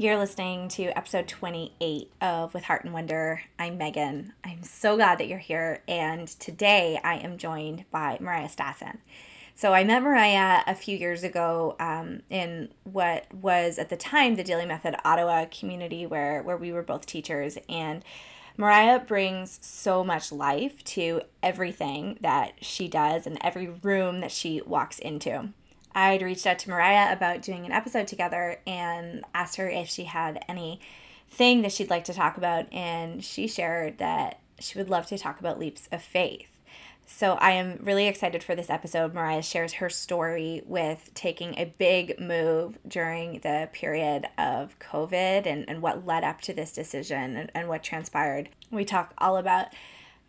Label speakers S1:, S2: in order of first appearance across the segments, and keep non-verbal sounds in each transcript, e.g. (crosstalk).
S1: You're listening to episode 28 of With Heart and Wonder. I'm Megan. I'm so glad that you're here. And today I am joined by Mariah Stassen. So I met Mariah a few years ago um, in what was at the time the Dailey Method Ottawa community where, where we were both teachers. And Mariah brings so much life to everything that she does and every room that she walks into. I'd reached out to Mariah about doing an episode together and asked her if she had any thing that she'd like to talk about, and she shared that she would love to talk about leaps of faith. So I am really excited for this episode. Mariah shares her story with taking a big move during the period of COVID and, and what led up to this decision and, and what transpired. We talk all about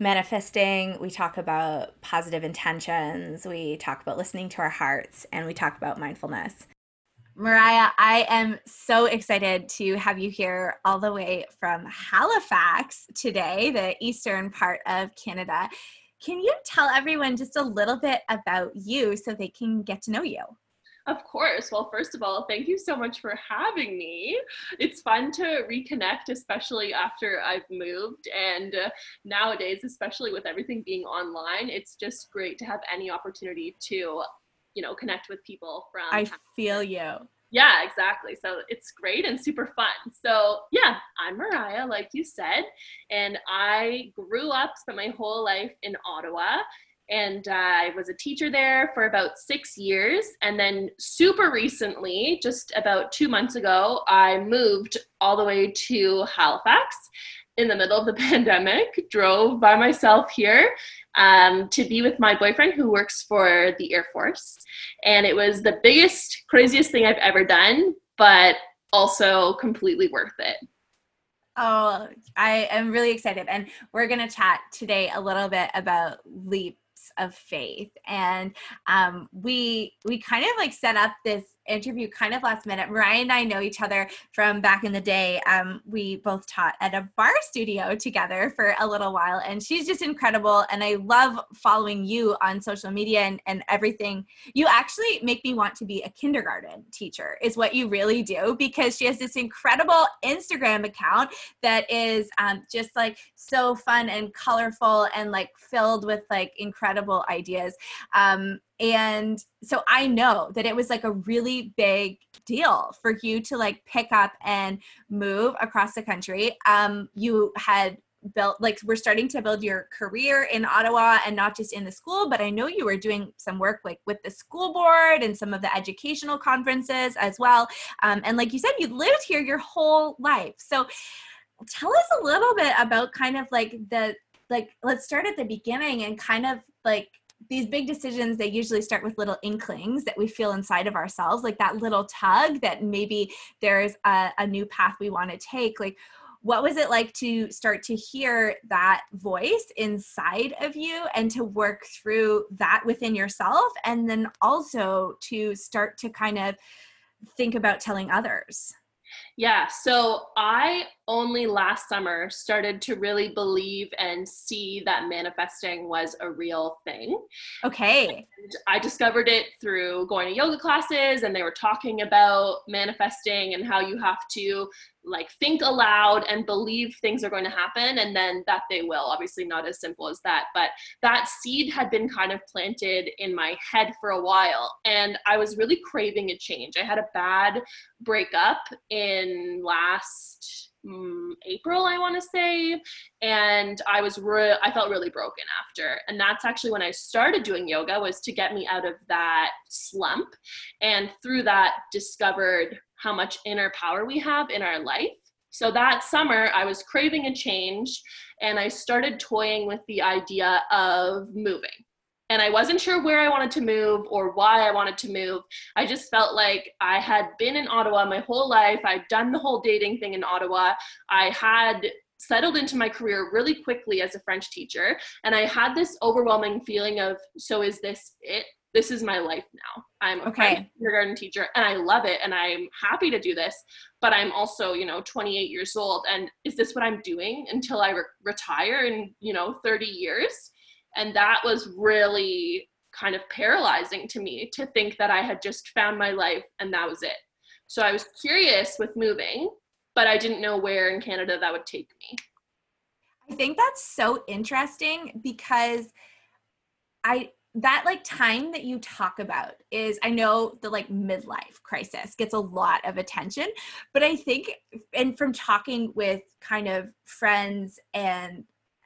S1: manifesting, we talk about positive intentions, we talk about listening to our hearts, and we talk about mindfulness. Mariah, I am so excited to have you here all the way from Halifax today, the eastern part of Canada. Can you tell everyone just a little bit about you so they can get to know you?
S2: Of course. Well, first of all, thank you so much for having me. It's fun to reconnect, especially after I've moved. And uh, nowadays, especially with everything being online, it's just great to have any opportunity to, you know, connect with people from.
S1: I feel you.
S2: Yeah, exactly. So it's great and super fun. So, yeah, I'm Mariah, like you said, and I grew up, spent my whole life in Ottawa and I was a teacher there for about six years. And then, super recently, just about two months ago, I moved all the way to Halifax in the middle of the (laughs) pandemic, drove by myself here um, to be with my boyfriend who works for the Air Force. And it was the biggest, craziest thing I've ever done, but also completely worth it.
S1: Oh, I am really excited. And we're going to chat today a little bit about leap of faith. And um, we we kind of like set up this interview kind of last minute. Mariah and I know each other from back in the day. Um, we both taught at a barre studio together for a little while, and she's just incredible. And I love following you on social media and, and everything. You actually make me want to be a kindergarten teacher, is what you really do, because she has this incredible Instagram account that is um, just like so fun and colorful and like filled with like incredible ideas. Um, and so i know that it was like a really big deal for you to like pick up and move across the country. Um you had built like we're starting to build your career in ottawa and not just in the school but i know you were doing some work like with the school board and some of the educational conferences as well. Um, and like you said you lived here your whole life. So tell us a little bit about kind of like the like let's start at the beginning and kind of like these big decisions they usually start with little inklings that we feel inside of ourselves like that little tug that maybe there's a, a new path we want to take. Like what was it like to start to hear that voice inside of you and to work through that within yourself and then also to start to kind of think about telling others?
S2: Yeah, so I only last summer started to really believe and see that manifesting was a real thing.
S1: Okay.
S2: And I discovered it through going to yoga classes, and they were talking about manifesting and how you have to like think aloud and believe things are going to happen and then that they will obviously not as simple as that but that seed had been kind of planted in my head for a while and i was really craving a change i had a bad breakup in last um, April, I want to say, and I was re- I felt really broken after, and that's actually when I started doing yoga was to get me out of that slump, and through that discovered how much inner power we have in our life. So that summer, I was craving a change and I started toying with the idea of moving. And I wasn't sure where I wanted to move or why I wanted to move. I just felt like I had been in Ottawa my whole life. I'd done the whole dating thing in Ottawa. I had settled into my career really quickly as a French teacher. And I had this overwhelming feeling of, so is this it? This is my life now. I'm a okay. kindergarten teacher and I love it and I'm happy to do this. But I'm also, you know, 28 years old. And is this what I'm doing until I re- retire in, you know, 30 years? And that was really kind of paralyzing to me to think that I had just found my life and that was it. So I was curious with moving, but I didn't know where in Canada that would take me.
S1: I think that's so interesting because I that like time that you talk about is I know the like midlife crisis gets a lot of attention, but I think and from talking with kind of friends and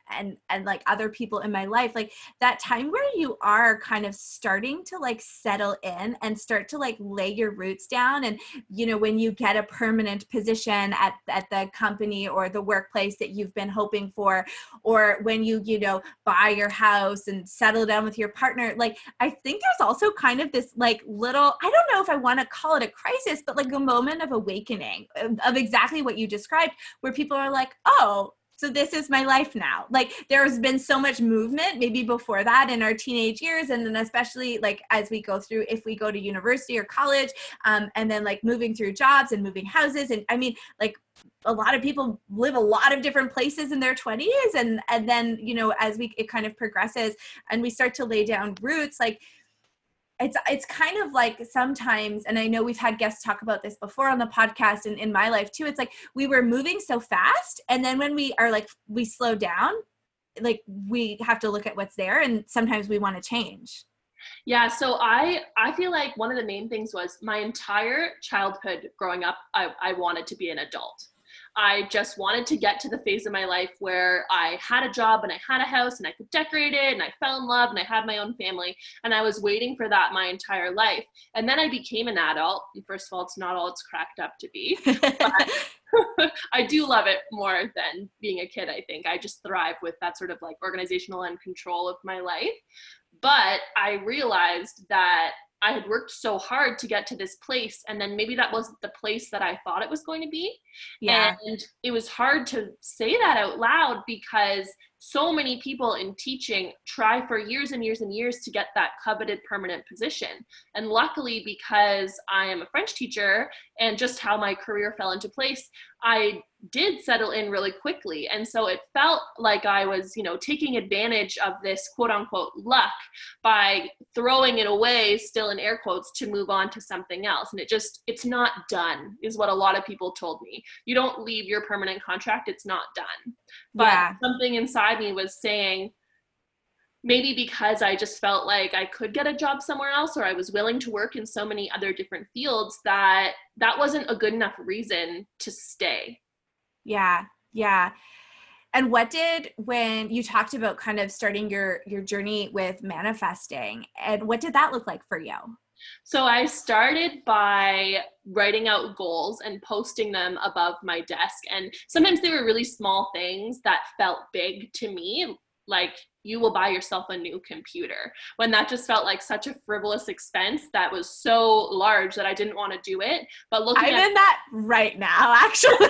S1: and and like other people in my life like that time where you are kind of starting to like settle in and start to like lay your roots down and you know when you get a permanent position at at the company or the workplace that you've been hoping for or when you you know buy your house and settle down with your partner like i think there's also kind of this like little i don't know if i want to call it a crisis but like a moment of awakening of, of exactly what you described where people are like oh so this is my life now. Like there's been so much movement maybe before that in our teenage years and then especially like as we go through if we go to university or college um, and then like moving through jobs and moving houses and i mean like a lot of people live a lot of different places in their 20s and and then you know as we it kind of progresses and we start to lay down roots like it's it's kind of like sometimes and i know we've had guests talk about this before on the podcast and in my life too it's like we were moving so fast and then when we are like we slow down like we have to look at what's there and sometimes we want to change.
S2: Yeah so i i feel like one of the main things was my entire childhood growing up i, I wanted to be an adult I just wanted to get to the phase of my life where I had a job and I had a house and I could decorate it and I fell in love and I had my own family. And I was waiting for that my entire life. And then I became an adult. First of all, it's not all it's cracked up to be. (laughs) I do love it more than being a kid, I think. I just thrive with that sort of like organizational and control of my life. But I realized that I had worked so hard to get to this place, and then maybe that wasn't the place that I thought it was going to be. Yeah. And it was hard to say that out loud because so many people in teaching try for years and years and years to get that coveted permanent position. And luckily, because I am a French teacher and just how my career fell into place, I did settle in really quickly. And so it felt like I was, you know, taking advantage of this quote unquote luck by throwing it away, still in air quotes, to move on to something else. And it just, it's not done, is what a lot of people told me. You don't leave your permanent contract, it's not done. But yeah. something inside me was saying, maybe because I just felt like I could get a job somewhere else or I was willing to work in so many other different fields that that wasn't a good enough reason to stay.
S1: Yeah. Yeah. And what did when you talked about kind of starting your your journey with manifesting and what did that look like for you?
S2: So I started by writing out goals and posting them above my desk. And sometimes they were really small things that felt big to me, like you will buy yourself a new computer when that just felt like such a frivolous expense that was so large that I didn't want to do it. But looking
S1: I'm at, in that right now, (laughs) actually.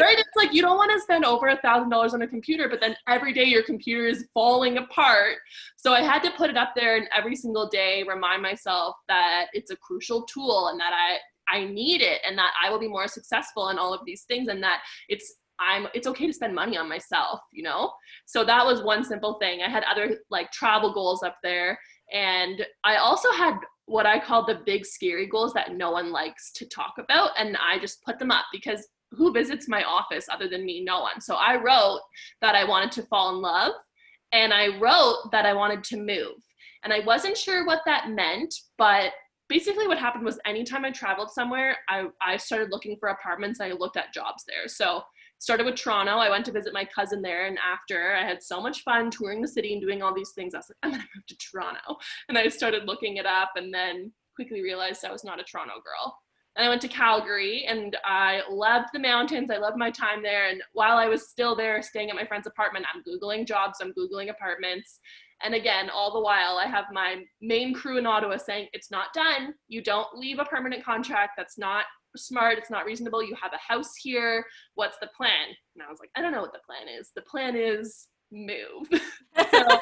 S2: right? It's like you don't want to spend over a thousand dollars on a computer, but then every day your computer is falling apart. So I had to put it up there and every single day remind myself that it's a crucial tool and that I I need it and that I will be more successful in all of these things and that it's I'm it's okay to spend money on myself, you know? So that was one simple thing. I had other like travel goals up there and I also had what I call the big scary goals that no one likes to talk about and I just put them up because who visits my office other than me? No one. So I wrote that I wanted to fall in love and I wrote that I wanted to move. And I wasn't sure what that meant, but basically what happened was anytime I traveled somewhere, I, I started looking for apartments. I looked at jobs there. So started with Toronto. I went to visit my cousin there, and after I had so much fun touring the city and doing all these things, I was like, I'm gonna move to Toronto. (laughs) And I started looking it up, and then quickly realized I was not a Toronto girl. And I went to Calgary, and I loved the mountains. I loved my time there. And while I was still there, staying at my friend's apartment, I'm googling jobs, I'm googling apartments, And again, all the while, I have my main crew in Ottawa saying, it's not done. You don't leave a permanent contract. That's not smart. It's not reasonable. You have a house here. What's the plan? And I was like, I don't know what the plan is. The plan is move. (laughs) so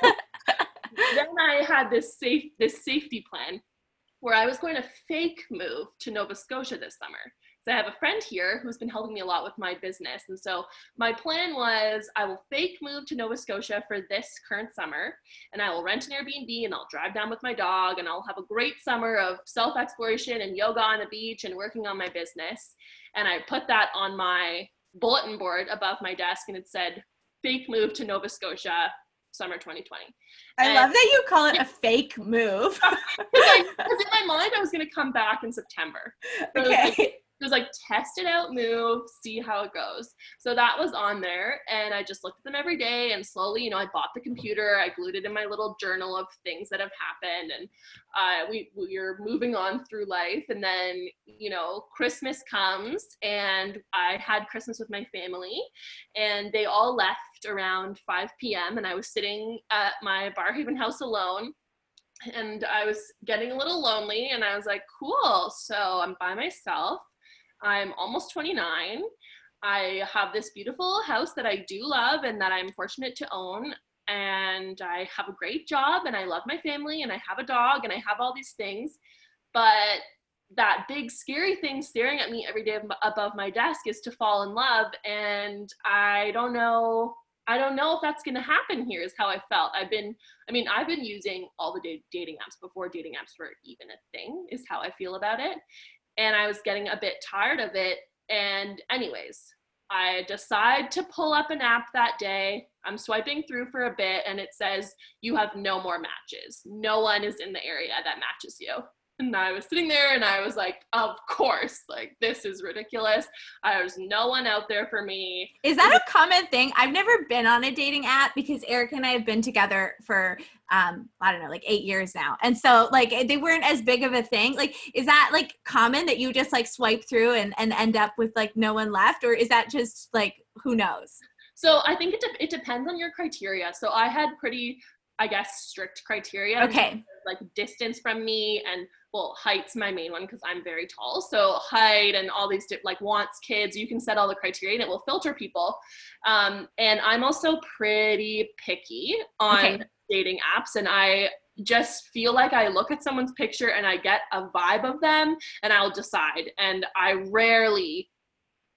S2: then I had this safe this safety plan where I was going to fake move to Nova Scotia this summer. So I have a friend here who's been helping me a lot with my business. And so my plan was I will fake move to Nova Scotia for this current summer and I will rent an Airbnb and I'll drive down with my dog and I'll have a great summer of self exploration and yoga on the beach and working on my business. And I put that on my bulletin board above my desk and it said fake move to Nova Scotia summer 2020.
S1: I and love that you call it a fake move. (laughs)
S2: Because in my mind, I was going to come back in September. So okay it was like test it out move see how it goes so that was on there and i just looked at them every day and slowly you know i bought the computer i glued it in my little journal of things that have happened and uh, we, we are moving on through life and then you know christmas comes and i had christmas with my family and they all left around 5 p.m and i was sitting at my Barrhaven house alone and I was getting a little lonely and I was like, cool. So I'm by myself. I'm almost 29. I have this beautiful house that I do love and that I'm fortunate to own. And I have a great job and I love my family and I have a dog and I have all these things. But that big scary thing staring at me every day above my desk is to fall in love. And I don't know. I don't know if that's going to happen here, is how I felt. I've been, I mean, I've been using all the dating apps before dating apps were even a thing, is how I feel about it and I was getting a bit tired of it. And, anyways, I decide to pull up an app that day. I'm swiping through for a bit, and it says, You have no more matches. No one is in the area that matches you. And I was sitting there and I was like, of course, like this is ridiculous. There's no one out there for me.
S1: Is that a common thing? I've never been on a dating app because Eric and I have been together for um I don't know, like 8 years now. And so like they weren't as big of a thing. Like is that like common that you just like swipe through and and end up with like no one left or is that just like who knows?
S2: So I think it de- it depends on your criteria. So I had pretty I guess strict criteria.
S1: Okay.
S2: Like distance from me and well, height's my main one because I'm very tall. So height and all these like wants kids, you can set all the criteria and it will filter people. Um, and I'm also pretty picky on okay. dating apps, and I just feel like I look at someone's picture and I get a vibe of them, and I'll decide. And I rarely,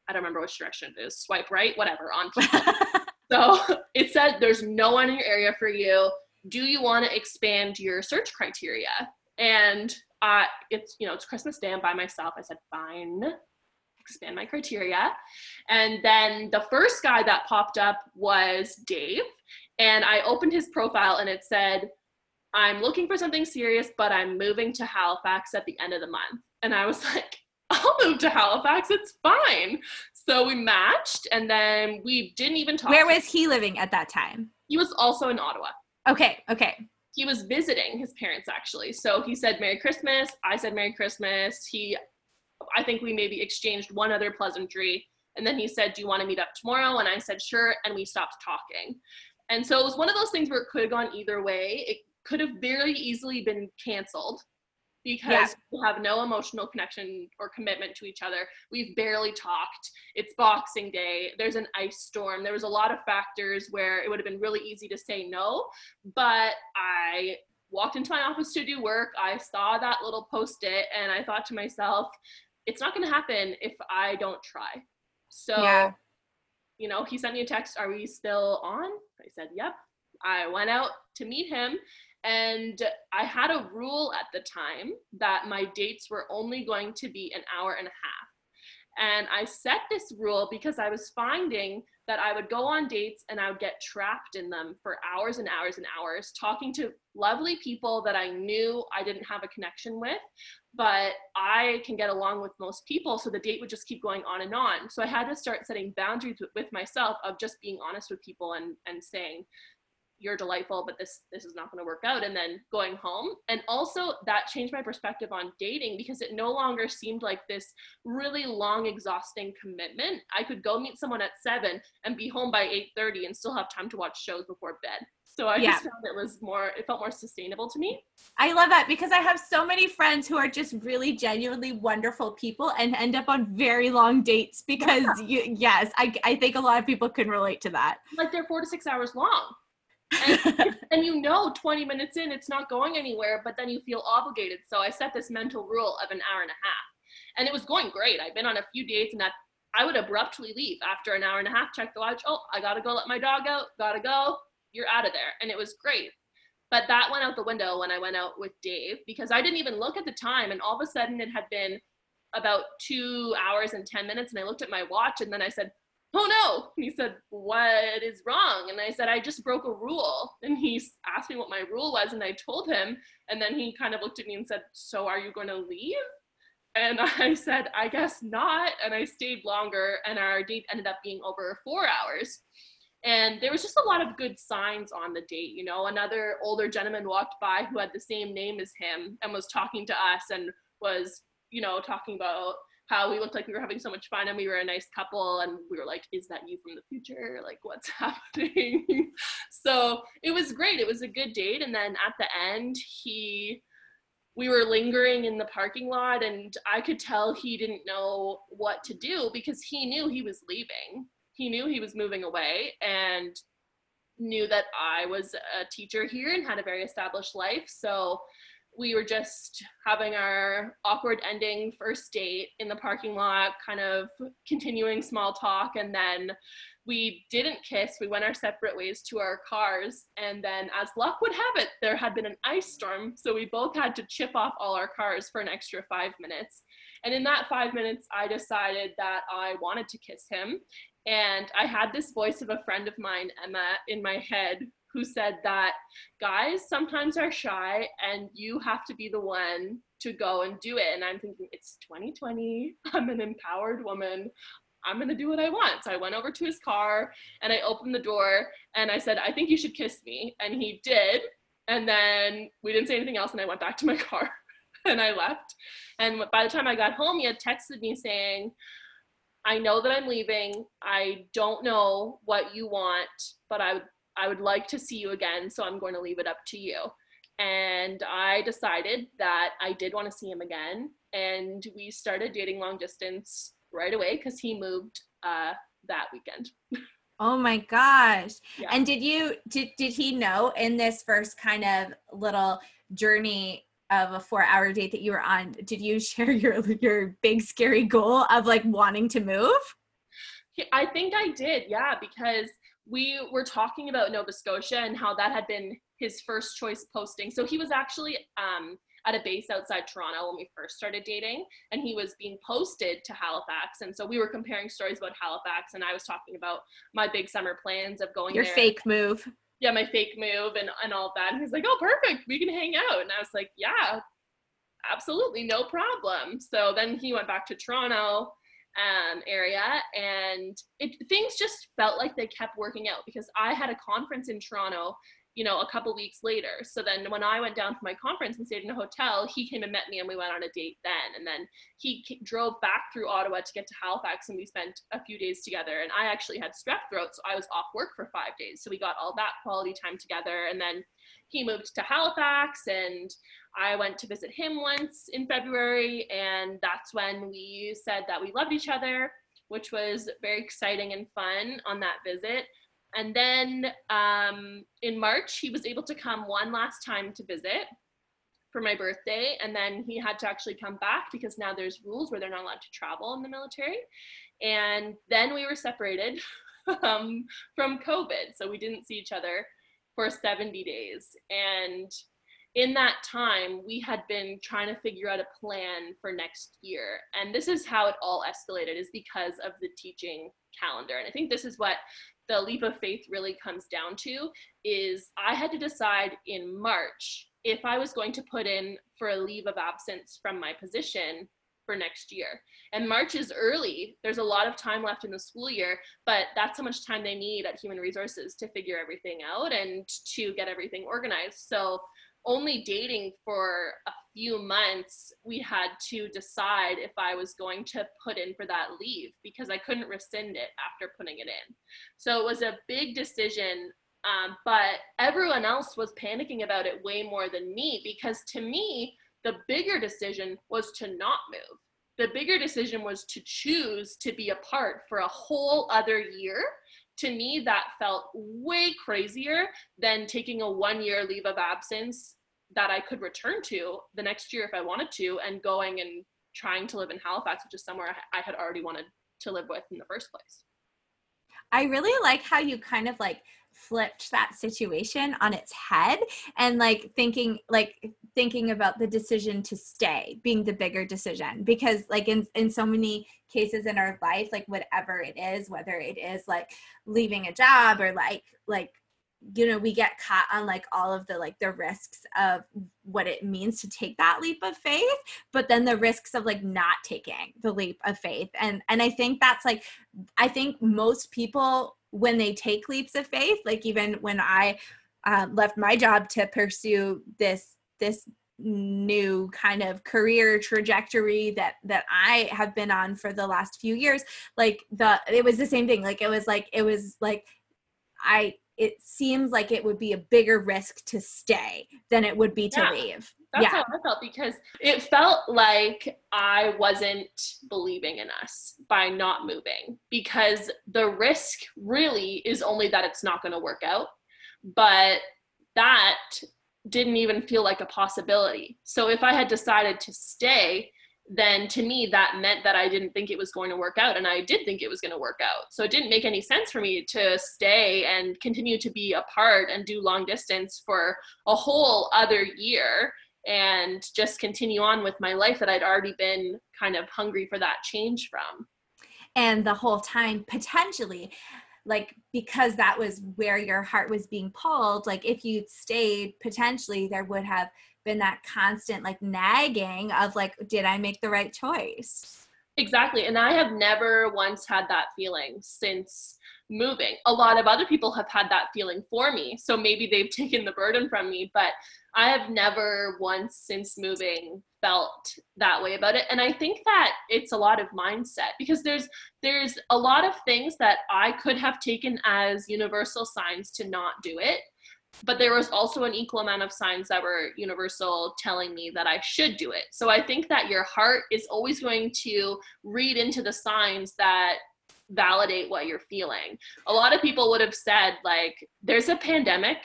S2: I don't remember which direction it is, swipe right, whatever on (laughs) so it said there's no one in your area for you. Do you want to expand your search criteria? And uh, it's you know it's Christmas Day. I'm by myself. I said fine, expand my criteria, and then the first guy that popped up was Dave, and I opened his profile and it said, "I'm looking for something serious, but I'm moving to Halifax at the end of the month." And I was (laughs) like, "I'll move to Halifax. It's fine." So we matched, and then we didn't even talk.
S1: Where was he living at that time?
S2: He was also in Ottawa.
S1: Okay. Okay
S2: he was visiting his parents actually. So he said Merry Christmas. I said Merry Christmas. He, I think we maybe exchanged one other pleasantry. And then he said, Do you want to meet up tomorrow? And I said, Sure. And we stopped talking. And so it was one of those things where it could have gone either way. It could have very easily been canceled because yeah. we have no emotional connection or commitment to each other. We've barely talked. It's Boxing Day. There's an ice storm. There was a lot of factors where it would have been really easy to say no, but I walked into my office to do work. I saw that little post it and I thought to myself, it's not going to happen if I don't try. So, yeah. you know, he sent me a text, Are we still on? I said, Yep. I went out to meet him and I had a rule at the time that my dates were only going to be an hour and a half. And I set this rule because I was finding that I would go on dates and I would get trapped in them for hours and hours and hours, talking to lovely people that I knew I didn't have a connection with, but I can get along with most people. So the date would just keep going on and on. So I had to start setting boundaries with myself of just being honest with people and, and saying, you're delightful but this this is not going to work out and then going home and also that changed my perspective on dating because it no longer seemed like this really long exhausting commitment i could go meet someone at 7 and be home by 8:30 and still have time to watch shows before bed so I yeah. just found it was more, it felt more sustainable to me.
S1: I love that because I have so many friends who are just really genuinely wonderful people and end up on very long dates because yeah. (laughs) you, yes, I, I think a lot of people can relate to that.
S2: Like they're four to six hours long. And, (laughs) and, you know 20 minutes in it's not going anywhere but then you feel obligated so i set this mental rule of an hour and a half and it was going great i've been on a few dates and that i would abruptly leave after an hour and a half check the watch oh i gotta go let my dog out gotta go you're out of there. And it was great. But that went out the window when I went out with Dave because I didn't even look at the time. And all of a sudden it had been about two hours and 10 minutes. And I looked at my watch and then I said, Oh no. And he said, What is wrong? And I said, I just broke a rule. And he asked me what my rule was. And I told him. And then he kind of looked at me and said, So are you going to leave? And (laughs) I said, I guess not. And I stayed longer. And our date ended up being over four hours and there was just a lot of good signs on the date you know another older gentleman walked by who had the same name as him and was talking to us and was you know talking about how we looked like we were having so much fun and we were a nice couple and we were like is that you from the future? (laughs) Like what's (laughs) happening? So it was great. It was a good date and then at the end he we were lingering in the parking lot and i could tell he didn't know what to do because he knew he was leaving. He knew he was moving away and knew that I was a teacher here and had a very established life. So we were just having our awkward ending first date in the parking lot, kind of continuing small talk. And then we didn't kiss. We went our separate ways to our cars. And then, as luck would have it, there had been an ice storm. So we both had to chip off all our cars for an extra five minutes. And in that five minutes, I decided that I wanted to kiss him. And I had this voice of a friend of mine, Emma, in my head who said that guys sometimes are shy and you have to be the one to go and do it. And I'm thinking, it's 2020. (laughs) I'm an empowered woman. I'm going to do what I want. So I went over to his car and I opened the door and I said, I think you should kiss me. And he did. And then we didn't say anything else and I went back to my (laughs) car and I left. And by the time I got home, he had texted me saying, I know that I'm leaving. I don't know what you want, but I would I would like to see you again, so I'm going to leave it up to you. And I decided that I did want to see him again, and we started dating long distance right away because he moved uh, that weekend. (laughs)
S1: Oh my gosh. Yeah. And did you did did he know in this first kind of little journey of a four hour date that you were on did you (laughs) share your your big scary goal of like wanting to move
S2: i think i did yeah because we were talking about nova scotia and how that had been his first choice posting so he was actually um, at a base outside toronto when we first started dating and he was being posted to halifax and so we were comparing stories about halifax and i was talking about my big summer plans of going
S1: your
S2: there.
S1: fake move
S2: yeah, my fake move and, and all that. And he's like, oh, perfect. We can hang out. And I was like, yeah, absolutely. No problem. So then he went back to Toronto um, area and it, things just felt like they kept working out because I had a conference in Toronto you know, a couple weeks later. So then when I went down for my conference and stayed in a hotel, he came and met me and we went on a date then. And then he drove back through Ottawa to get to Halifax and we spent a few days together. And I actually had strep throat, so I was off work for five days. So we got all that quality time together. And then he moved to Halifax and I went to visit him once in February. And that's when we said that we loved each other, which was very exciting and fun on that visit. And then um, in March, he was able to come one last time to visit for my birthday. And then he had to actually come back because now there's rules where they're not allowed to travel in the military. And then we were separated (laughs) um, from COVID. So we didn't see each other for 70 days. And in that time, we had been trying to figure out a plan for next year. And this is how it all escalated, is because of the teaching calendar. And I think this is what the leap of faith really comes down to is I had to decide in March if I was going to put in for a leave of absence from my position for next year. And March is early. There's a lot of time left in the school year, but that's how much time they need at human resources to figure everything out and to get everything organized. So only dating for a few months, we had to decide if I was going to put in for that leave because I couldn't rescind it after putting it in. So it was a big decision. Um, but everyone else was panicking about it way more than me because to me, the bigger decision was to not move. The bigger decision was to choose to be apart for a whole other year to me that felt way crazier than taking a one year leave of absence that I could return to the next year if I wanted to, and going and trying to live in Halifax, which is somewhere I had already wanted to live with in the first place.
S1: I really like how you kind of like flipped that situation on its head and like thinking like thinking about the decision to stay being the bigger decision because like in in so many cases in our life like whatever it is whether it is like leaving a job or like like you know we get caught on like all of the like the risks of what it means to take that leap of faith but then the risks of like not taking the leap of faith. And and i think that's like i think most people when they take leaps of faith like even when i uh, left my job to pursue this this new kind of career trajectory that that I have been on for the last few years like the it was the same thing like it was like it was like I it seems like it would be a bigger risk to stay than it would be to
S2: yeah,
S1: leave.
S2: That's
S1: yeah.
S2: how I felt because it felt like I wasn't believing in us by not moving because the risk really is only that it's not going to work out. But that didn't even feel like a possibility. So if I had decided to stay, then to me that meant that I didn't think it was going to work out and I did think it was going to work out. So it didn't make any sense for me to stay and continue to be apart and do long distance for a whole other year and just continue on with my life that I'd already been kind of hungry for that change from.
S1: And the whole time potentially like because that was where your heart was being pulled like if you'd stayed potentially there would have been that constant like nagging of like did i make the right choice
S2: exactly and i have never once had that feeling since moving. A lot of other people have had that feeling for me so maybe they've (laughs) taken the burden from me but i have never once since moving felt that way about it and i think that it's a lot of mindset because there's there's a lot of things that i could have taken as universal signs to not do it but there was also an equal amount of signs that were universal telling me that I should do it. So I think that your heart is always going to read into the signs that validate what you're feeling. A lot of people would have said, like, there's a pandemic.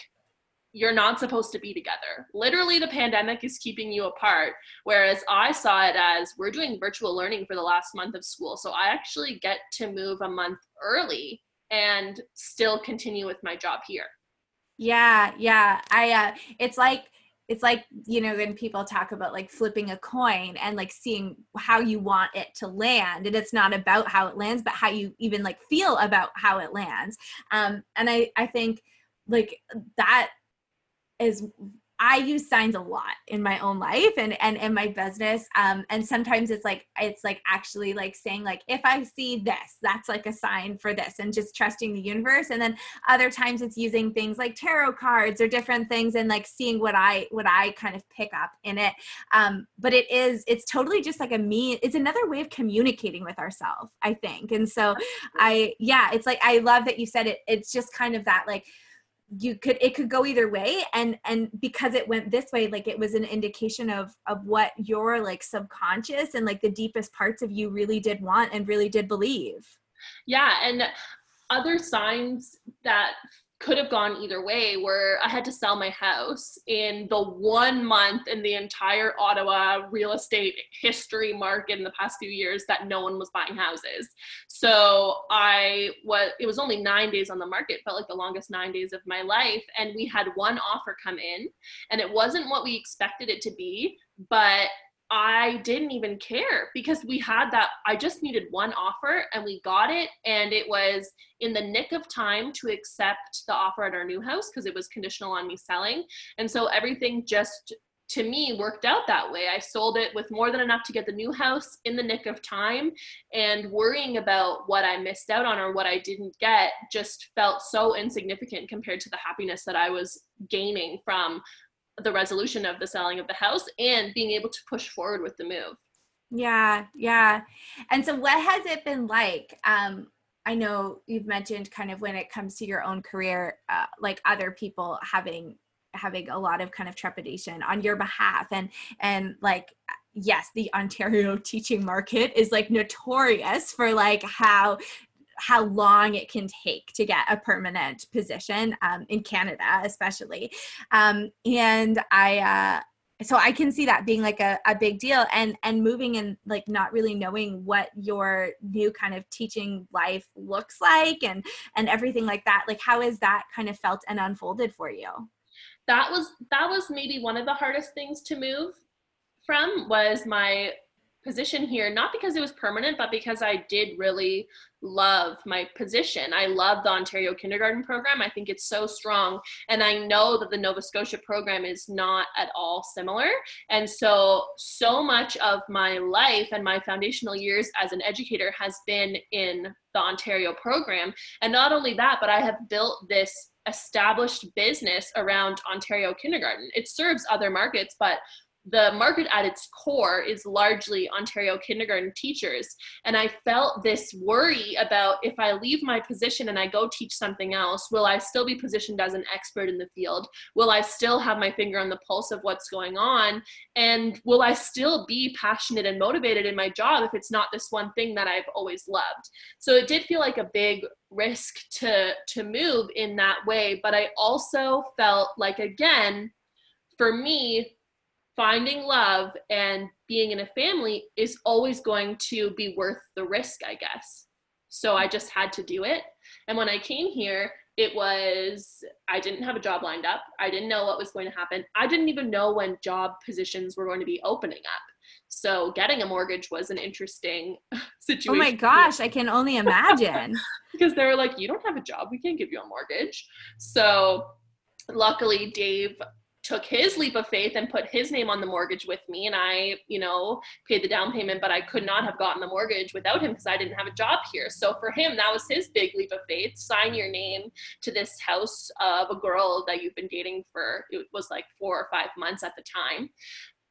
S2: You're not supposed to be together. Literally, the pandemic is keeping you apart. Whereas I saw it as we're doing virtual learning for the last month of school. So I actually get to move a month early and still continue with my job here.
S1: Yeah, yeah. I uh it's like it's like you know when people talk about like flipping a coin and like seeing how you want it to land and it's not about how it lands but how you even like feel about how it lands um and i i think like that is I use signs a lot in my own life and and in my business. Um, and sometimes it's like it's like actually like saying like if I see this, that's like a sign for this, and just trusting the universe. And then other times it's using things like tarot cards or different things and like seeing what I what I kind of pick up in it. Um, but it is it's totally just like a me. It's another way of communicating with ourselves, I think. And so I yeah, it's like I love that you said it. It's just kind of that like you could it could go either way and and because it went this way like it was an indication of of what your like subconscious and like the deepest parts of you really did want and really did believe.
S2: Yeah and other signs that could have gone either way where I had to sell my house in the one month in the entire Ottawa real estate history market in the past few years that no one was buying houses. So I was it was only 9 days on the market, felt like the longest 9 days of my life and we had one offer come in and it wasn't what we expected it to be, but I didn't even care because we had that. I just needed one offer and we got it. And it was in the nick of time to accept the offer at our new house because it was conditional on me selling. And so everything just to me worked out that way. I sold it with more than enough to get the new house in the nick of time and worrying about what I missed out on or what I didn't get just felt so insignificant compared to the happiness that I was gaining from the resolution of the selling of the house and being able to push forward with the move.
S1: Yeah, yeah. And so what has it been like? Um I know you've mentioned kind of when it comes to your own career, uh, like other people having having a lot of kind of trepidation on your behalf and and like yes the ontario (laughs) teaching market is like notorious for like how how long it can take to get a permanent position um, in canada especially. Um, and i uh, so i can see that being like a, a big deal and and moving and like not really knowing what your new kind of teaching life looks like and and everything like that. Like how is that kind of felt and unfolded for you?
S2: That was that was maybe one of the hardest things to move from was my position here not because it was permanent but because i did really love my position. I love the ontario kindergarten program. I think it's so strong and i know that the nova scotia program is not at all similar. And so so much of my life and my foundational years as an educator has been in the ontario program. And not only that but i have built this established business around Ontario kindergarten. It serves other markets, but the market at its core is largely Ontario kindergarten teachers. And I felt this worry about if I leave my position and I go teach something else, will I still be positioned as an expert in the field? Will I still have my finger on the pulse of what's going on? And will I still be passionate and motivated in my job if it's not this one thing that I've always loved? So it did feel like a big risk to to move in that way, but I also felt like again for me finding love and being in a family is always going to be worth the risk, I guess. So I just had to do it. And when I came here, it was, I didn't have a job lined up. I didn't know what was going to happen. I didn't even know when job positions were going to be opening up. So getting a mortgage was an interesting situation. (laughs)
S1: Oh my gosh, I can only imagine. (laughs)
S2: because they were like, you don't have a job, we can't give you a mortgage. So luckily, Dave took his leap of faith and put his name on the mortgage with me and i you know paid the down payment but i could not have gotten the mortgage without him because i didn't have a job here. So for him that was his big leap of faith. Sign your name to this house of a girl that you've been dating for it was like four or five months at the time.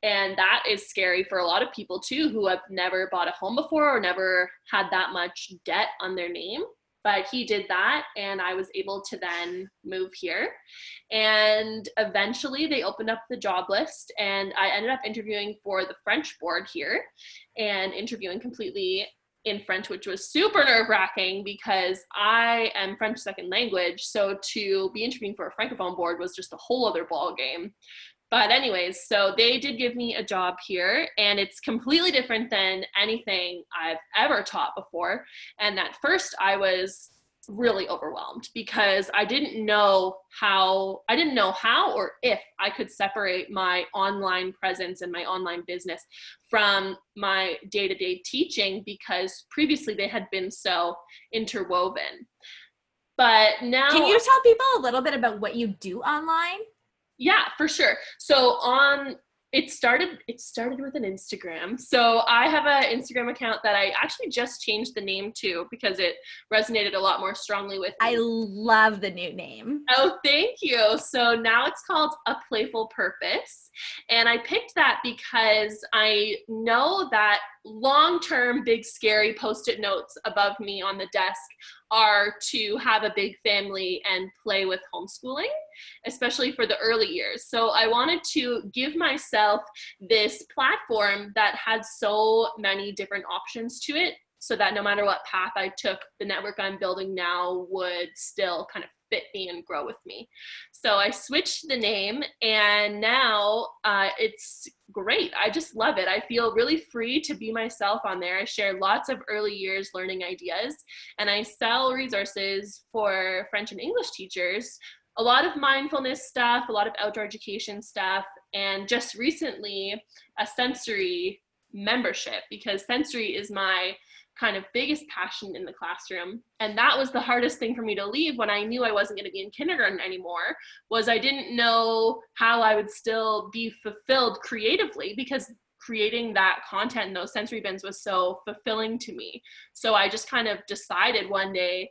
S2: And that is scary for a lot of people too who have never bought a home before or never had that much debt on their name but he did that and i was able to then move here and eventually they opened up the job list and i ended up interviewing for the french board here and interviewing completely in French, which was super nerve wracking because I am French second language. So to be interviewing for a francophone board was just a whole other ball game but anyways so they did give me a job here and it's completely different than anything i've ever taught before. And at first i was really overwhelmed because i didn't know how i didn't know how or if i could separate my online presence and my online business from my day-to-day teaching because previously they had been so interwoven. But now
S1: can you tell people a little bit about what you do online
S2: yeah, for sure. So on it started it started with an Instagram. So I have an Instagram account that I actually just changed the name to because it resonated a lot more strongly with me.
S1: I love the new name.
S2: Oh, thank you. So now it's called A Playful Purpose. And I picked that because I know that long-term big scary post-it notes above me on the desk are to have a big family and play with homeschooling, especially for the early years. So I wanted to give myself this platform that had so many different options to it so that no matter what path I took, the network I'm building now would still kind of fit me and grow with me. So I switched the name, and now uh, it's great. I just love it. I feel really free to be myself on there. I share lots of early years learning ideas, and I sell resources for French and English teachers. A lot of mindfulness stuff, a lot of outdoor education stuff, and just recently a sensory membership because sensory is my kind of biggest passion in the classroom. And that was the hardest thing for me to leave when i knew i wasn't going to be in kindergarten anymore was i didn't know how i would still be fulfilled creatively because creating that content in those sensory bins was so fulfilling to me. So i just kind of decided one day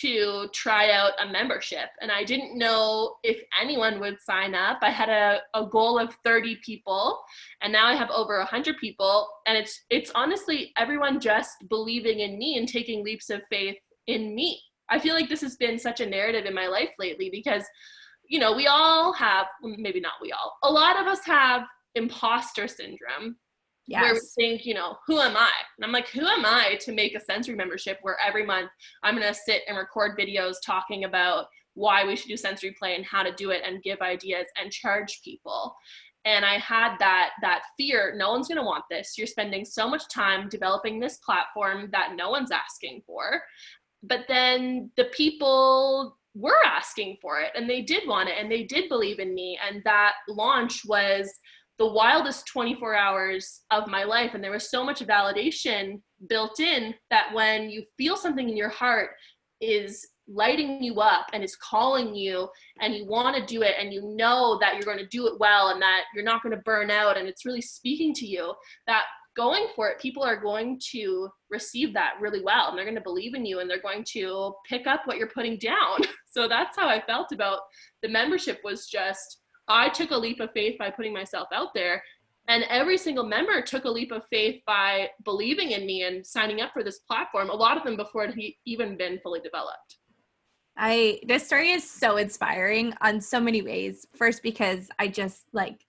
S2: to try out a membership. And i didn't know if anyone would sign up. I had a, a goal of 30 people and now i have over 100 people. And it's it's honestly everyone just believing in me and taking leaps of faith in me. I feel like this has been such a narrative in my life lately because you know we all have maybe not we all a lot of us have imposter syndrome yes. where we think, you know, who am I? And I'm like, who am I to make a sensory membership where every month I'm going to sit and record videos talking about why we should do sensory play and how to do it and give ideas and charge people and i had that that fear no one's going to want this you're spending so much time developing this platform that no one's asking for but then the people were asking for it and they did want it and they did believe in me and that launch was the wildest 24 hours of my life. And there was so much validation built in that when you feel something in your heart is lighting you up and is calling you and you want to do it and you know that you're going to do it well and that you're not going to burn out and it's really speaking to you that going for it people are going to receive that really well and they're going to believe in you and they're going to pick up what you're putting down. (laughs) So that's how i felt about the membership was just I took a leap of faith by putting myself out there. And every single member took a leap of faith by believing in me and signing up for this platform, a lot of them before it had even been fully developed.
S1: I this story is so inspiring on so many ways. First because I just like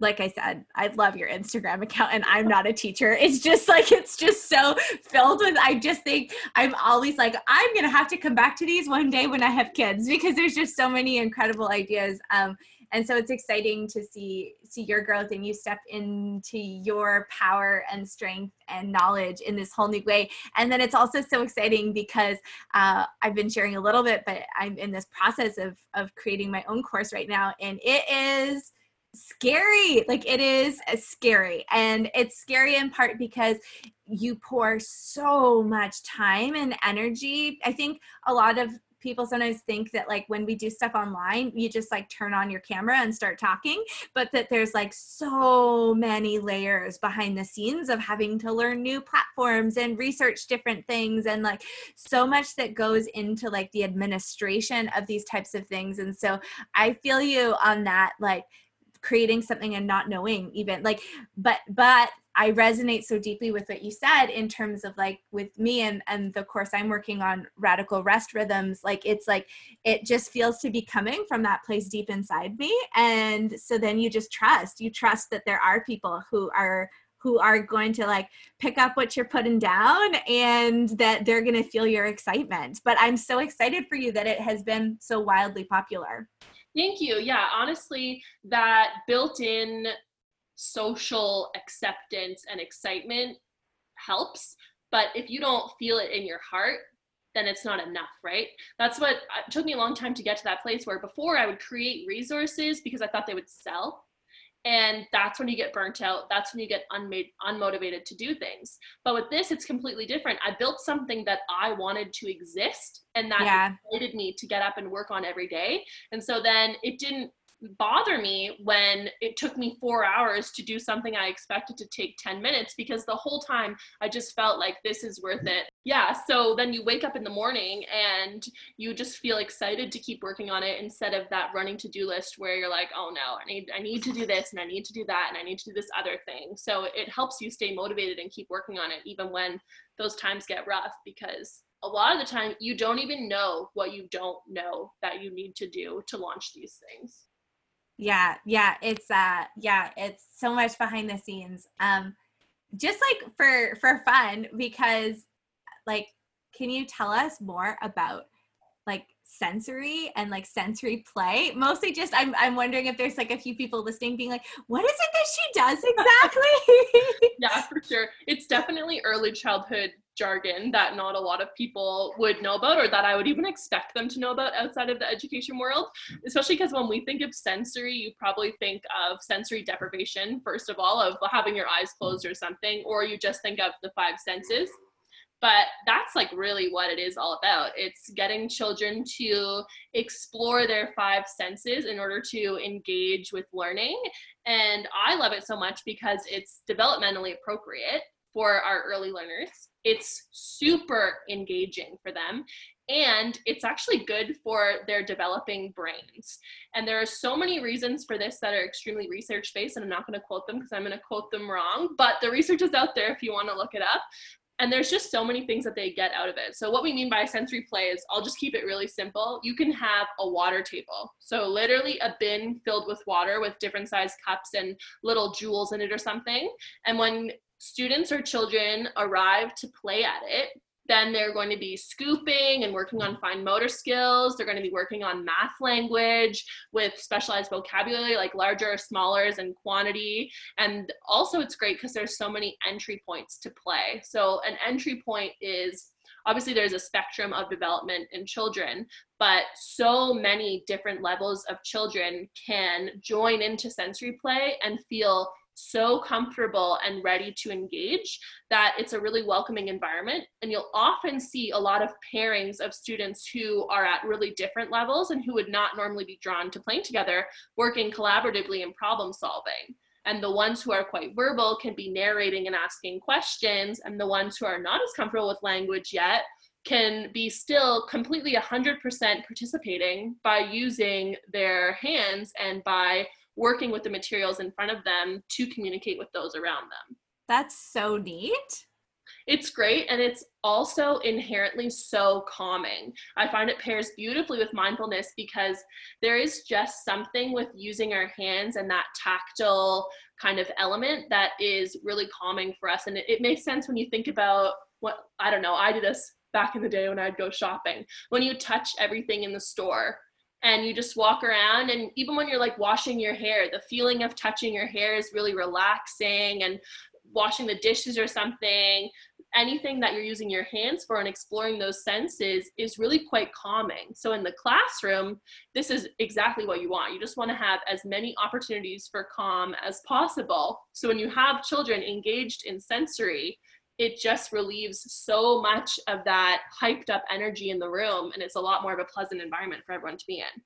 S1: like I said, I love your Instagram account and I'm not a teacher. It's just like, it's just so filled with, I just think I'm always like, I'm going to have to come back to these one day when I have kids because there's just so many incredible ideas. Um, and so it's exciting to see see your growth and you step into your power and strength and knowledge in this whole new way. And then it's also so exciting because uh, i've been sharing a little bit but i'm in this process of of creating my own course right now and it is scary. Like it is scary. And it's scary in part because you pour so much time and energy. I think a lot of people sometimes think that like when we do stuff online you just like turn on your camera and start talking but that there's like so many layers behind the scenes of having to learn new platforms and research different things and like so much that goes into like the administration of these types of things. And so i feel you on that like creating something and not knowing even like but but I resonate so deeply with what you said in terms of like with me and and the course I'm working on radical rest rhythms like it's like it just feels to be coming from that place deep inside me. And so then you just trust you trust that there are people who are who are going to like pick up what you're putting down and that they're going to feel your excitement. But I'm so excited for you that it has been so wildly popular.
S2: Thank you. Yeah, honestly, that built in social acceptance and excitement helps. But if you don't feel it in your heart, then it's not enough, right? That's what it took me a long time to get to that place where before I would create resources because I thought they would sell and that's when you get burnt out that's when you get unmade unmotivated to do things but with this it's completely different i built something that i wanted to exist and that yeah. excited me to get up and work on every day and so then it didn't bother me when it took me four hours to do something I expected to take 10 minutes because the whole time I just felt like this is worth it. Yeah. So then you wake up in the morning and you just feel excited to keep working on it instead of that running to do list where you're like, oh no, I need, I need to do this and I need to do that and I need to do this other thing. So it helps you stay motivated and keep working on it even when those times get rough because a lot of the time you don't even know what you don't know that you need to do to launch these things
S1: yeah yeah it's uh yeah it's so much behind the scenes um just like for for fun because like can you tell us more about like sensory and like sensory play? Mostly just I'm, I'm wondering if there's like a few people listening being like what is it that she does exactly? (laughs)
S2: Yeah for sure. It's definitely early childhood jargon that not a lot of people would know about or that I would even expect them to know about outside of the education world. Especially because when we think of sensory, you probably think of sensory deprivation, first of all, of having your eyes closed or something, or you just think of the five senses. but that's like really what it is all about it's getting children to explore their five senses in order to engage with learning and i love it so much because it's developmentally appropriate for our early learners it's super engaging for them and it's actually good for their developing brains. And there are so many reasons for this that are extremely research based, and I'm not going to quote them because I'm going to quote them wrong, but the research is out there if you want to look it up. And there's just so many things that they get out of it. So, what we mean by sensory play is I'll just keep it really simple. You can have a water table. So, literally a bin filled with water with different size cups and little jewels in it or something. And when students or children arrive to play at it, then they're going to be scooping and working on fine motor skills. They're going to be working on math language with specialized vocabulary like larger or smallers and quantity. And also, it's great because there's so many entry points to play. So, an entry point is obviously there's a spectrum of development in children but so many different levels of children can join into sensory play and feel so comfortable and ready to engage that it's a really welcoming environment. And you'll often see a lot of pairings of students who are at really different levels and who would not normally be drawn to playing together, working collaboratively and problem solving. And the ones who are quite verbal can be narrating and asking questions, and the ones who are not as comfortable with language yet can be still completely 100% participating by using their hands and by working with the materials in front of them to communicate with those around them.
S1: That's so neat.
S2: It's great and it's also inherently so calming. I find it pairs beautifully with mindfulness because there is just something with using our hands and that tactile kind of element that is really calming for us. And it, it makes sense when you think about what, I don't know, I did this back in the day when I'd go shopping. When you touch everything in the store, and you just walk around and even when you're like washing your hair the feeling of touching your hair is really relaxing and washing the dishes or something anything that you're using your hands for and exploring those senses is really quite calming. So in the classroom this is exactly what you want. You just want to have as many opportunities for calm as possible. So when you have children engaged in sensory it just relieves so much of that hyped up energy in the room and it's a lot more of a pleasant environment for everyone to be in.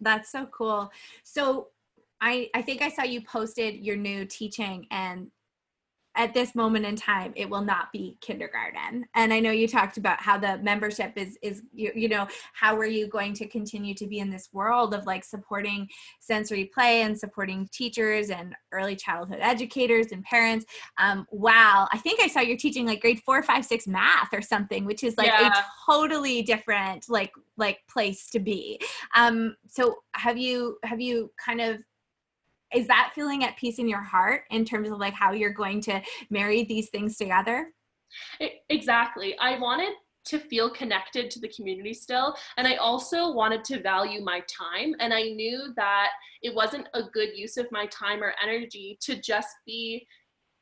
S1: That's so cool. So i i think i saw you posted your new teaching and at this moment in time it will not be kindergarten. And i know you talked about how the membership is is you, you know how are you going to continue to be in this world of like supporting sensory play and supporting teachers and early childhood educators and parents? Um, wow i think i saw you're teaching like grade four five six math or something which is like yeah. a totally different like like place to be. Um so have you have you kind of is that feeling at peace in your heart in terms of like how you're going to marry these things together?
S2: Exactly. I wanted to feel connected to the community still and i also wanted to value my time and i knew that it wasn't a good use of my time or energy to just be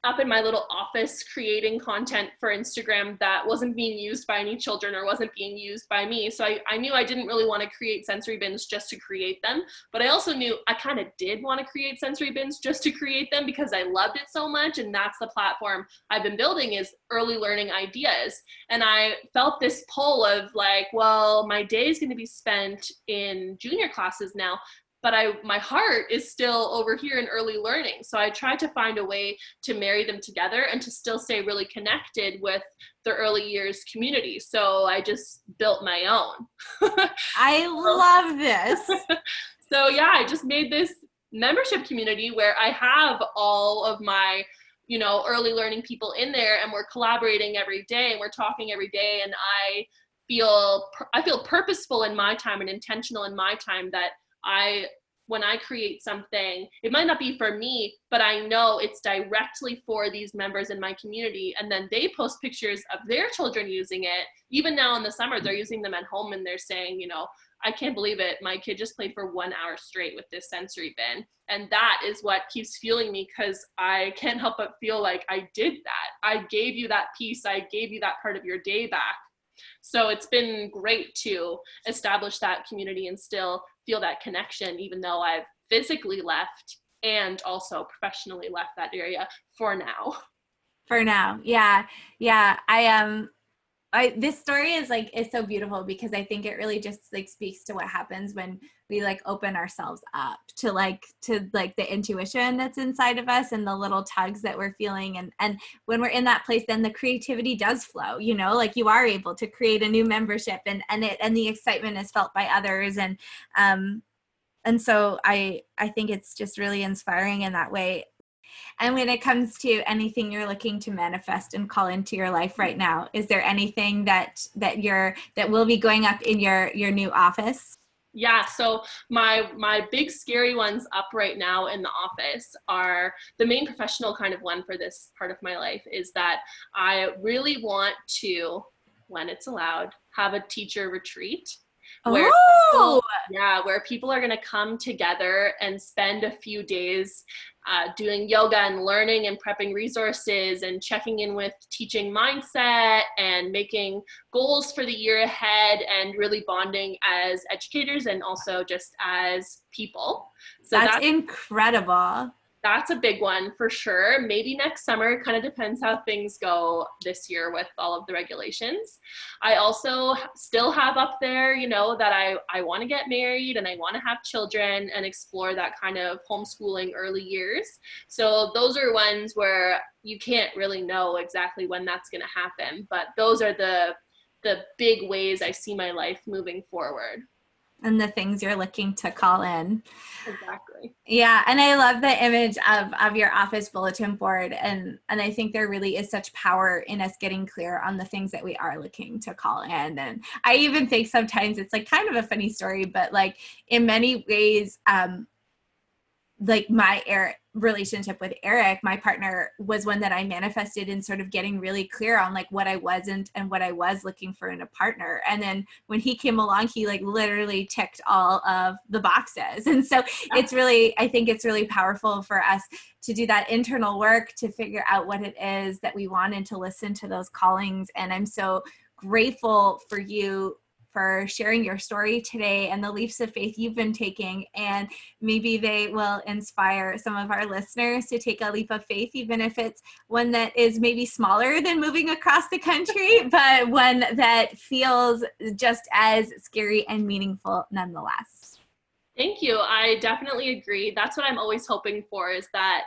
S2: up in my little office creating content for Instagram that wasn't being used by any children or wasn't being used by me. So I, I knew I didn't really want to create sensory bins just to create them. But I also knew I kind of did want to create sensory bins just to create them because I loved it so much. And that's the platform I've been building is early learning ideas. And I felt this pull of like, well, my day is going to be spent in junior classes now but I my heart is still over here in early learning. So I try to find a way to marry them together and to still stay really connected with the early years community. So I just built my own. (laughs)
S1: I love this. (laughs)
S2: so yeah, I just made this membership community where I have all of my you know early learning people in there and we're collaborating every day and we're talking every day and I feel I feel purposeful in my time and intentional in my time that I when I create something, it might not be for me, but I know it's directly for these members in my community. And then they post pictures of their children using it. Even now in the summer, they're using them at home and they're saying, you know, I can't believe it. My kid just played for one hour straight with this sensory bin. And that is what keeps fueling me because I can't help but feel like I did that. I gave you that piece, I gave you that part of your day back. So it's been great to establish that community and still feel that connection, even though I've physically left and also professionally left that area for now.
S1: For now. Yeah. Yeah. I am. Um, I, this story is like is so beautiful because I think it really just like speaks to what happens when we like open ourselves up to like to like the intuition that's inside of us and the little tugs that we're feeling. And and when we're in that place then the creativity does flow you know? Like you are able to create a new membership and and it and the excitement is felt by others. And um and so I I think it's just really inspiring in that way. And when it comes to anything you're looking to manifest and call into your life right now, is there anything that that you're that will be going up in your your new office?
S2: Yeah, so my my big scary ones up right now in the office are the main professional kind of one for this part of my life is that I really want to when it's allowed have a teacher retreat
S1: where oh.
S2: people, yeah where people are going to come together and spend a few days uh, doing yoga and learning and prepping resources and checking in with teaching mindset and making goals for the year ahead and really bonding as educators and also just as people.
S1: So that's, that's incredible
S2: that's a big one for sure. Maybe next summer, kind of depends how things go this year with all of the regulations. I also still have up there, you know, that I, I want to get married and I want to have children and explore that kind of homeschooling early years. So those are ones where you can't really know exactly when that's going to happen, but those are the the big ways I see my life moving forward
S1: and the things you're looking to call in.
S2: Exactly.
S1: Yeah, and I love the image of of your office bulletin board and and I think there really is such power in us getting clear on the things that we are looking to call in and I even think sometimes it's like kind of a funny story but like in many ways um like my Eric relationship with Eric, my partner, was one that I manifested in sort of getting really clear on like what I wasn't and what I was looking for in a partner. And then when he came along, he like literally ticked all of the boxes. (laughs) And so it's really, I think it's really powerful for us to do that internal work to figure out what it is that we want and to listen to those callings. And I'm so grateful for you for sharing your story today and the leaps of faith you've been taking. And maybe they will inspire some of our listeners to take a leap of faith, even if it's one that is maybe smaller than moving across the country, (laughs) but one that feels just as scary and meaningful nonetheless.
S2: Thank you. I definitely agree. That's what I'm always hoping for is that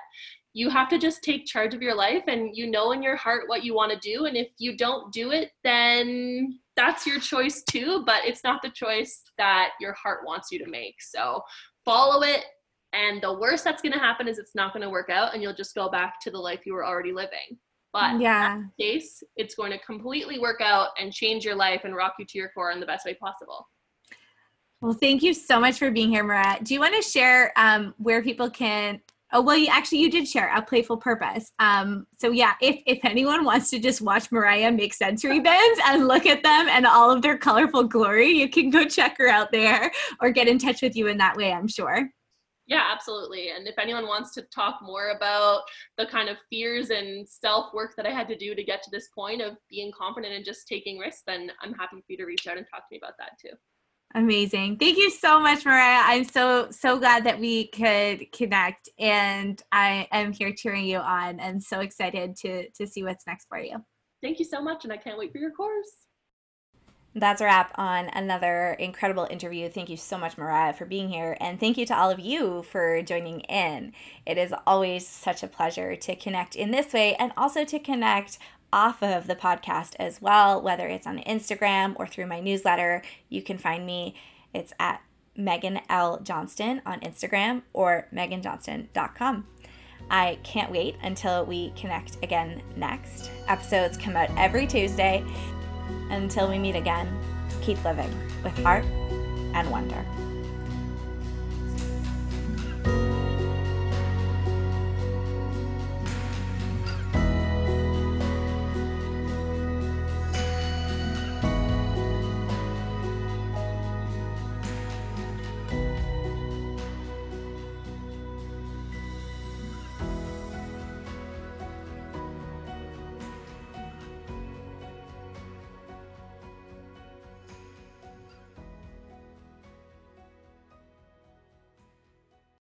S2: you have to just take charge of your life and you know in your heart what you want to do. And if you don't do it, then that's your choice too, but it's not the choice that your heart wants you to make. So follow it. And the worst that's going to happen is it's not going to work out and you'll just go back to the life you were already living. But yeah. in that case, it's going to completely work out and change your life and rock you to your core in the best way possible.
S1: Well, thank you so much for being here, Mariah. Do you want to share um, where people can Oh well, you actually you did share a playful purpose. Um, so yeah, if if anyone wants to just watch Mariah make sensory (laughs) bins and look at them and all of their colorful glory, you can go check her out there or get in touch with you in that way. I'm sure.
S2: Yeah, absolutely. And if anyone wants to talk more about the kind of fears and self work that I had to do to get to this point of being confident and just taking risks, then I'm happy for you to reach out and talk to me about that too.
S1: Amazing. Thank you so much, Mariah. I'm so, so glad that we could connect and I am here cheering you on and so excited to, to see what's next for you.
S2: Thank you so much. And I can't wait for your course.
S1: That's a wrap on another incredible interview. Thank you so much, Mariah, for being here. And thank you to all of you for joining in. It is always such a pleasure to connect in this way and also to connect off of the podcast as well, whether it's on Instagram or through my newsletter. You can find me. It's at Megan L. Johnston on Instagram or meganjohnston.com. I can't wait until we connect again next. Episodes come out every Tuesday. Until we meet again, keep living with heart and wonder.